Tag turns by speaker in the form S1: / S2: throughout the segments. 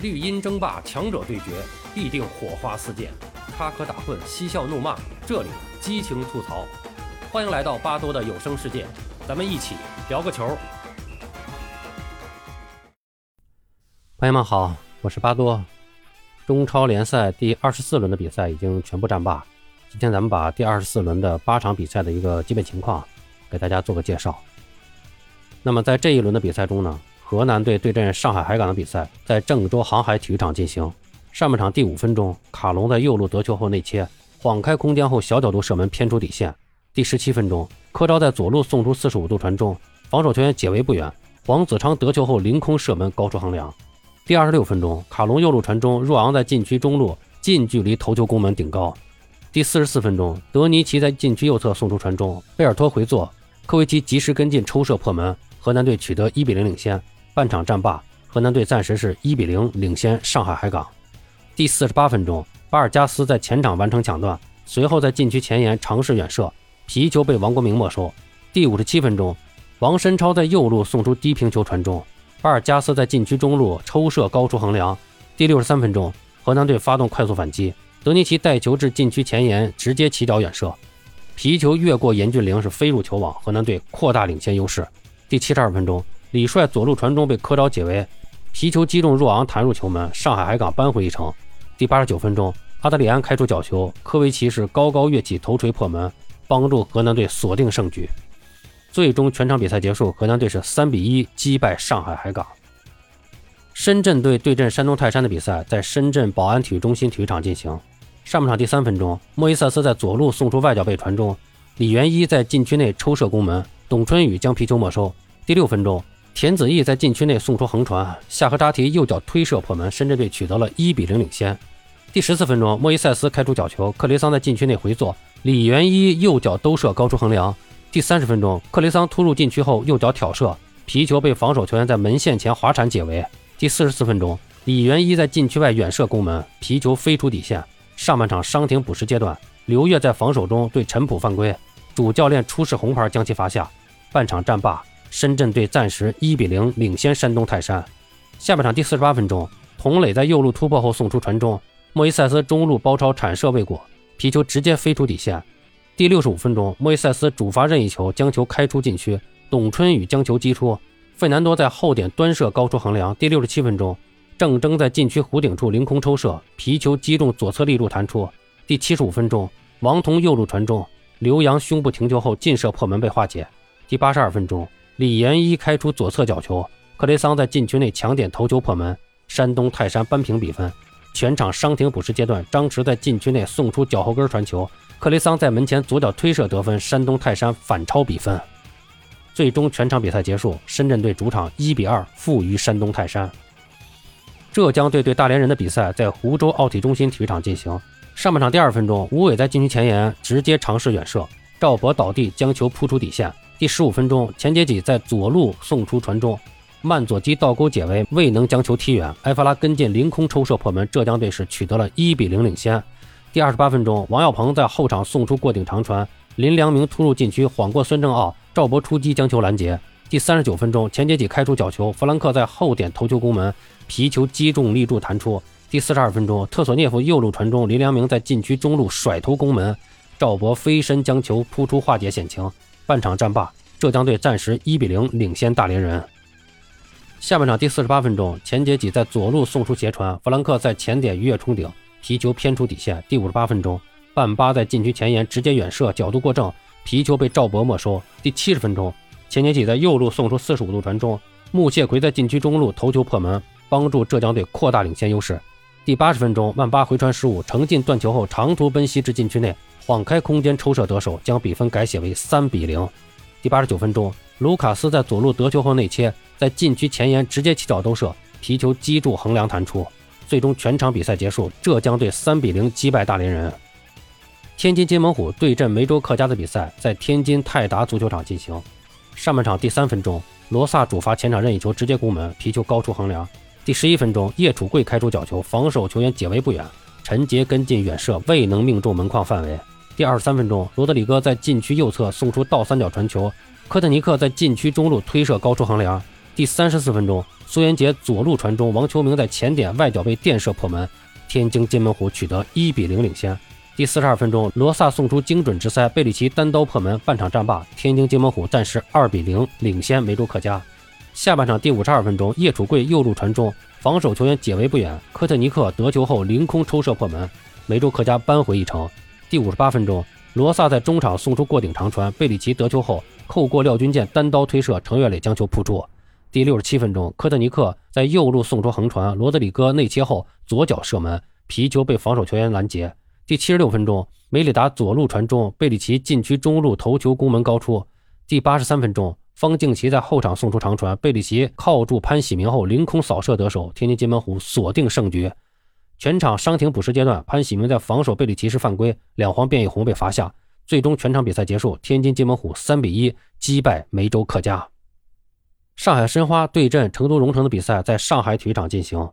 S1: 绿茵争霸，强者对决，必定火花四溅；插科打诨，嬉笑怒骂，这里激情吐槽。欢迎来到巴多的有声世界，咱们一起聊个球。朋友们好，我是巴多。中超联赛第二十四轮的比赛已经全部战罢，今天咱们把第二十四轮的八场比赛的一个基本情况给大家做个介绍。那么在这一轮的比赛中呢？河南队对阵上海海港的比赛在郑州航海体育场进行。上半场第五分钟，卡隆在右路得球后内切，晃开空间后小角度射门偏出底线。第十七分钟，柯昭在左路送出四十五度传中，防守球员解围不远，黄子昌得球后凌空射门高出横梁。第二十六分钟，卡隆右路传中，若昂在禁区中路近距离头球攻门顶高。第四十四分钟，德尼奇在禁区右侧送出传中，贝尔托回做，科维奇及时跟进抽射破门，河南队取得一比零领先。半场战罢，河南队暂时是一比零领先上海海港。第四十八分钟，巴尔加斯在前场完成抢断，随后在禁区前沿尝试远射，皮球被王国明没收。第五十七分钟，王申超在右路送出低平球传中，巴尔加斯在禁区中路抽射高出横梁。第六十三分钟，河南队发动快速反击，德尼奇带球至禁区前沿直接起脚远射，皮球越过严俊凌是飞入球网，河南队扩大领先优势。第七十二分钟。李帅左路传中被科昭解围，皮球击中若昂弹入球门，上海海港扳回一城。第八十九分钟，阿德里安开出角球，科维奇是高高跃起头锤破门，帮助河南队锁定胜局。最终全场比赛结束，河南队是三比一击败上海海港。深圳队对阵山东泰山的比赛在深圳宝安体育中心体育场进行。上半场第三分钟，莫伊塞斯在左路送出外脚背传中，李元一在禁区内抽射攻门，董春雨将皮球没收。第六分钟。田子毅在禁区内送出横传，夏荷扎提右脚推射破门，深圳队取得了一比零领先。第十四分钟，莫伊塞斯开出角球，克雷桑在禁区内回做，李元一右脚兜射高出横梁。第三十分钟，克雷桑突入禁区后右脚挑射，皮球被防守球员在门线前滑铲解围。第四十四分钟，李元一在禁区外远射攻门，皮球飞出底线。上半场伤停补时阶段，刘越在防守中对陈普犯规，主教练出示红牌将其罚下。半场战罢。深圳队暂时一比零领先山东泰山。下半场第四十八分钟，童磊在右路突破后送出传中，莫伊塞斯中路包抄铲射未果，皮球直接飞出底线。第六十五分钟，莫伊塞斯主罚任意球将球开出禁区，董春雨将球击出，费南多在后点端射高出横梁。第六十七分钟，郑铮在禁区弧顶处凌空抽射，皮球击中左侧立柱弹出。第七十五分钟，王彤右路传中，刘洋胸部停球后劲射破门被化解。第八十二分钟。李延一开出左侧角球，克雷桑在禁区内抢点头球破门，山东泰山扳平比分。全场伤停补时阶段，张弛在禁区内送出脚后跟传球，克雷桑在门前左脚推射得分，山东泰山反超比分。最终全场比赛结束，深圳队主场一比二负于山东泰山。浙江队对大连人的比赛在湖州奥体中心体育场进行。上半场第二分钟，吴伟在禁区前沿直接尝试远射，赵博倒地将球扑出底线。第十五分钟，钱杰吉在左路送出传中，曼佐基倒钩解围，未能将球踢远。埃弗拉跟进凌空抽射破门，浙江队是取得了一比零领先。第二十八分钟，王耀鹏在后场送出过顶长传，林良铭突入禁区晃过孙正奥，赵博出击将球拦截。第三十九分钟，钱杰吉开出角球，弗兰克在后点头球攻门，皮球击中立柱弹出。第四十二分钟，特索涅夫右路传中，林良铭在禁区中路甩头攻门，赵博飞身将球扑出化解险情。半场战罢，浙江队暂时一比零领先大连人。下半场第四十八分钟，钱杰吉在左路送出斜传，弗兰克在前点鱼跃冲顶，皮球偏出底线。第五十八分钟，半巴在禁区前沿直接远射，角度过正，皮球被赵博没收。第七十分钟，钱杰吉在右路送出四十五度传中，穆谢奎在禁区中路头球破门，帮助浙江队扩大领先优势。第八十分钟，曼巴回传失误，程进断球后长途奔袭至禁区内。晃开空间抽射得手，将比分改写为三比零。第八十九分钟，卢卡斯在左路得球后内切，在禁区前沿直接起脚兜射，皮球击中横梁弹出。最终全场比赛结束，浙江队三比零击败大连人。天津金门虎对阵梅州客家的比赛在天津泰达足球场进行。上半场第三分钟，罗萨主罚前场任意球直接攻门，皮球高出横梁。第十一分钟，叶楚贵开出角球，防守球员解围不远，陈杰跟进远射未能命中门框范围。第二十三分钟，罗德里戈在禁区右侧送出倒三角传球，科特尼克在禁区中路推射高出横梁。第三十四分钟，苏元杰左路传中，王秋明在前点外脚被垫射破门，天津津门虎取得一比零领先。第四十二分钟，罗萨送出精准直塞，贝里奇单刀破门，半场战罢，天津津门虎暂时二比零领先梅州客家。下半场第五十二分钟，叶楚贵右路传中，防守球员解围不远，科特尼克得球后凌空抽射破门，梅州客家扳回一城。第五十八分钟，罗萨在中场送出过顶长传，贝里奇得球后扣过廖军健单刀推射，程月磊将球扑出。第六十七分钟，科特尼克在右路送出横传，罗德里戈内切后左脚射门，皮球被防守球员拦截。第七十六分钟，梅里达左路传中，贝里奇禁区中路头球攻门高出。第八十三分钟。方敬奇在后场送出长传，贝里奇靠住潘喜明后凌空扫射得手，天津津门虎锁定胜局。全场伤停补时阶段，潘喜明在防守贝里奇时犯规，两黄变一红被罚下。最终全场比赛结束，天津金门虎三比一击败梅州客家。上海申花对阵成都蓉城的比赛在上海体育场进行。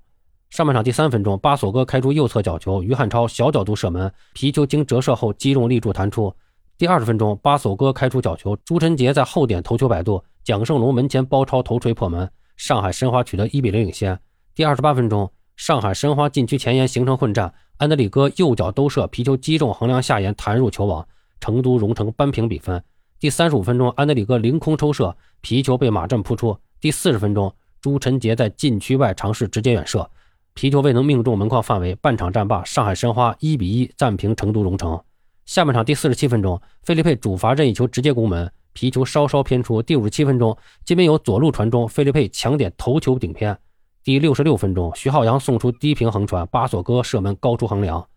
S1: 上半场第三分钟，巴索戈开出右侧角球，于汉超小角度射门，皮球经折射后击中立柱弹出。第二十分钟，巴索戈开出角球，朱晨杰在后点头球摆渡，蒋胜龙门前包抄头锤破门，上海申花取得一比零领先。第二十八分钟，上海申花禁区前沿形成混战，安德里戈右脚兜射，皮球击中横梁下沿弹入球网，成都蓉城扳平比分。第三十五分钟，安德里戈凌空抽射，皮球被马震扑出。第四十分钟，朱晨杰在禁区外尝试直接远射，皮球未能命中门框范围，半场战罢，上海申花一比一暂平成都蓉城。下半场第四十七分钟，费利佩主罚任意球直接攻门，皮球稍稍偏出。第五十七分钟，金边有左路传中，费利佩强点头球顶偏。第六十六分钟，徐浩洋送出低平横传，巴索戈射门高出横梁。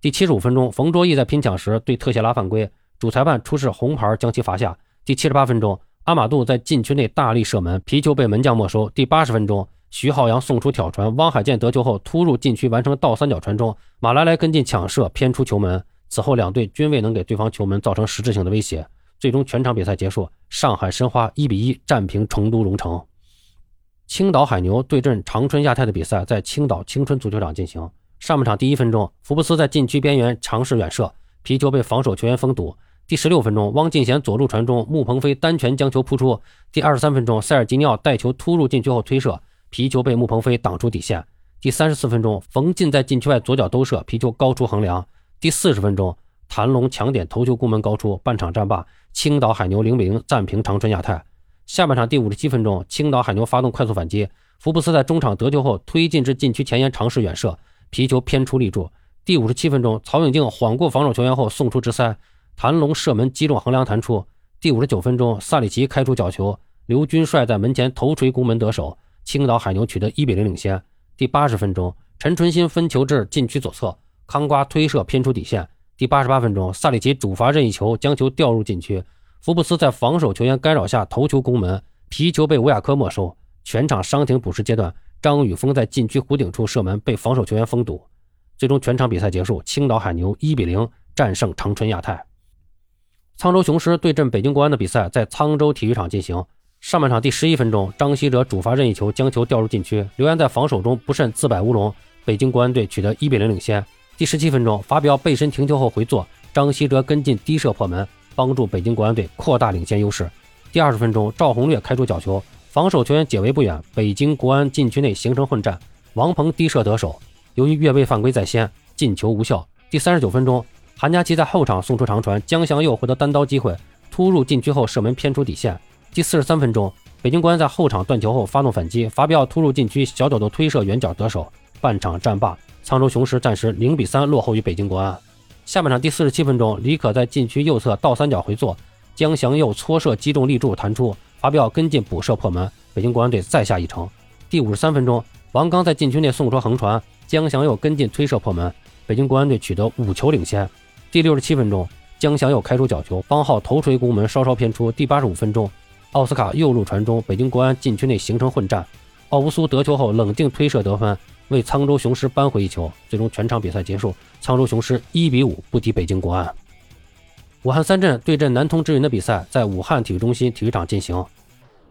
S1: 第七十五分钟，冯卓毅在拼抢时对特谢拉犯规，主裁判出示红牌将其罚下。第七十八分钟，阿马杜在禁区内大力射门，皮球被门将没收。第八十分钟，徐浩洋送出挑传，汪海建得球后突入禁区完成倒三角传中，马拉莱跟进抢射偏出球门。此后两队均未能给对方球门造成实质性的威胁，最终全场比赛结束，上海申花一比一战平成都蓉城。青岛海牛对阵长春亚泰的比赛在青岛青春足球场进行。上半场第一分钟，福布斯在禁区边缘尝试远射，皮球被防守球员封堵。第十六分钟，汪进贤左路传中，穆鹏飞单拳将球扑出。第二十三分钟，塞尔吉尼奥带球突入禁区后推射，皮球被穆鹏飞挡出底线。第三十四分钟，冯进在禁区外左脚兜射，皮球高出横梁。第四十分钟，谭龙强点头球攻门高出，半场战罢，青岛海牛零比零战平长春亚泰。下半场第五十七分钟，青岛海牛发动快速反击，福布斯在中场得球后推进至禁区前沿尝试远射，皮球偏出立柱。第五十七分钟，曹永静晃过防守球员后送出直塞，谭龙射门击中横梁弹出。第五十九分钟，萨里奇开出角球，刘军帅在门前头锤攻门得手，青岛海牛取得一比零领先。第八十分钟，陈纯新分球至禁区左侧。康瓜推射偏出底线。第八十八分钟，萨里奇主罚任意球将球吊入禁区，福布斯在防守球员干扰下头球攻门，皮球被吴亚科没收。全场伤停补时阶段，张雨峰在禁区弧顶处射门被防守球员封堵。最终全场比赛结束，青岛海牛一比零战胜长春亚泰。沧州雄狮对阵北京国安的比赛在沧州体育场进行。上半场第十一分钟，张稀哲主罚任意球将球吊入禁区，刘岩在防守中不慎自摆乌龙，北京国安队取得一比零领先。第十七分钟，法比奥背身停球后回做，张稀哲跟进低射破门，帮助北京国安队扩大领先优势。第二十分钟，赵宏略开出角球，防守球员解围不远，北京国安禁区内形成混战，王鹏低射得手。由于越位犯规在先，进球无效。第三十九分钟，韩佳琪在后场送出长传，江祥佑获得单刀机会，突入禁区后射门偏出底线。第四十三分钟，北京国安在后场断球后发动反击，法比奥突入禁区小角度推射远角得手，半场战罢。沧州雄狮暂时零比三落后于北京国安。下半场第四十七分钟，李可在禁区右侧倒三角回做，江祥佑搓射击中立柱弹出，法比奥跟进补射破门，北京国安队再下一城。第五十三分钟，王刚在禁区内送出横传，江祥佑跟进推射破门，北京国安队取得五球领先。第六十七分钟，江祥佑开出角球，方浩头锤攻门稍稍偏出。第八十五分钟，奥斯卡右路传中，北京国安禁区内形成混战，奥乌苏得球后冷静推射得分。为沧州雄狮扳回一球，最终全场比赛结束，沧州雄狮一比五不敌北京国安。武汉三镇对阵南通之云的比赛在武汉体育中心体育场进行。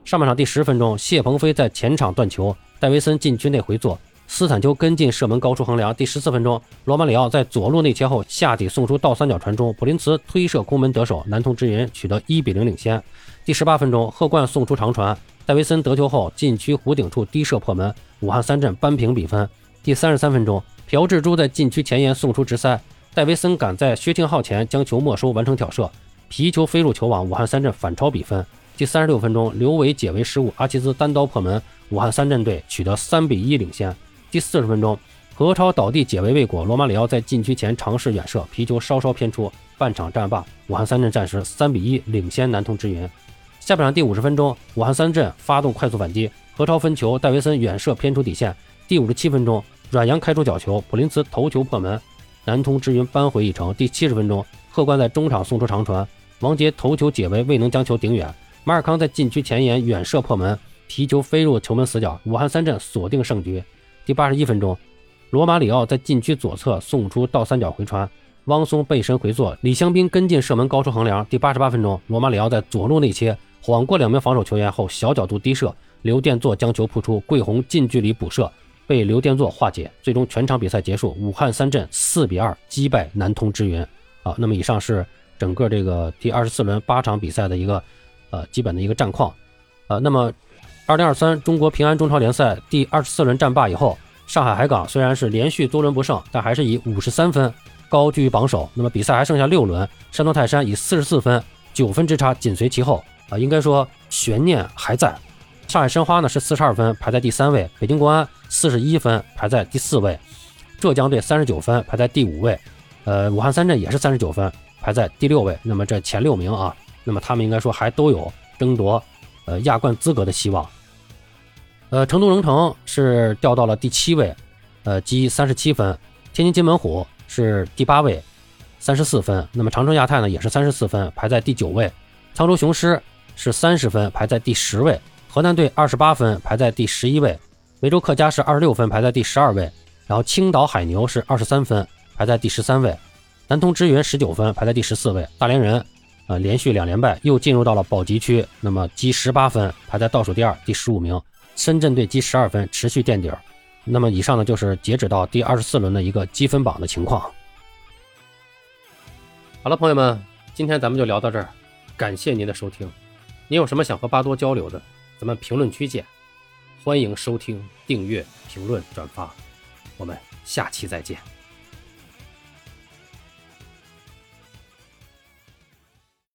S1: 上半场第十分钟，谢鹏飞在前场断球，戴维森禁区内回做，斯坦丘跟进射门高出横梁。第十四分钟，罗马里奥在左路内切后下底送出倒三角传中，普林茨推射攻门得手，南通之云取得一比零领先。第十八分钟，贺冠送出长传。戴维森得球后禁区弧顶处低射破门，武汉三镇扳平比分。第三十三分钟，朴智珠在禁区前沿送出直塞，戴维森赶在薛廷浩前将球没收，完成挑射，皮球飞入球网，武汉三镇反超比分。第三十六分钟，刘伟解围失误，阿齐兹单刀破门，武汉三镇队取得三比一领先。第四十分钟，何超倒地解围未果，罗马里奥在禁区前尝试远射，皮球稍稍偏出，半场战罢，武汉三镇暂时三比一领先南通之云。下半场第五十分钟，武汉三镇发动快速反击，何超分球，戴维森远射偏出底线。第五十七分钟，阮阳开出角球，普林茨头球破门，南通之云扳回一城。第七十分钟，贺冠在中场送出长传，王杰头球解围未能将球顶远，马尔康在禁区前沿远射破门，皮球飞入球门死角，武汉三镇锁定胜局。第八十一分钟，罗马里奥在禁区左侧送出倒三角回传，汪松背身回做，李湘斌跟进射门高出横梁。第八十八分钟，罗马里奥在左路内切，晃过两名防守球员后小角度低射，刘殿座将球扑出，桂红近距离补射。被刘殿座化解，最终全场比赛结束，武汉三镇四比二击败南通之云。啊，那么以上是整个这个第二十四轮八场比赛的一个呃基本的一个战况。呃，那么二零二三中国平安中超联赛第二十四轮战罢以后，上海海港虽然是连续多轮不胜，但还是以五十三分高居榜首。那么比赛还剩下六轮，山东泰山以四十四分九分之差紧随其后。啊，应该说悬念还在。上海申花呢是四十二分排在第三位，北京国安四十一分排在第四位，浙江队三十九分排在第五位，呃，武汉三镇也是三十九分排在第六位。那么这前六名啊，那么他们应该说还都有争夺呃亚冠资格的希望。呃，成都龙城是掉到了第七位，呃，积三十七分；天津津门虎是第八位，三十四分。那么长春亚泰呢也是三十四分排在第九位，沧州雄狮是三十分排在第十位。河南队二十八分排在第十一位，梅州客家是二十六分排在第十二位，然后青岛海牛是二十三分排在第十三位，南通支云十九分排在第十四位，大连人呃连续两连败又进入到了保级区，那么积十八分排在倒数第二第十五名，深圳队积十二分持续垫底儿。那么以上呢就是截止到第二十四轮的一个积分榜的情况。好了，朋友们，今天咱们就聊到这儿，感谢您的收听。您有什么想和巴多交流的？咱们评论区见，欢迎收听、订阅、评论、转发，我们下期再见。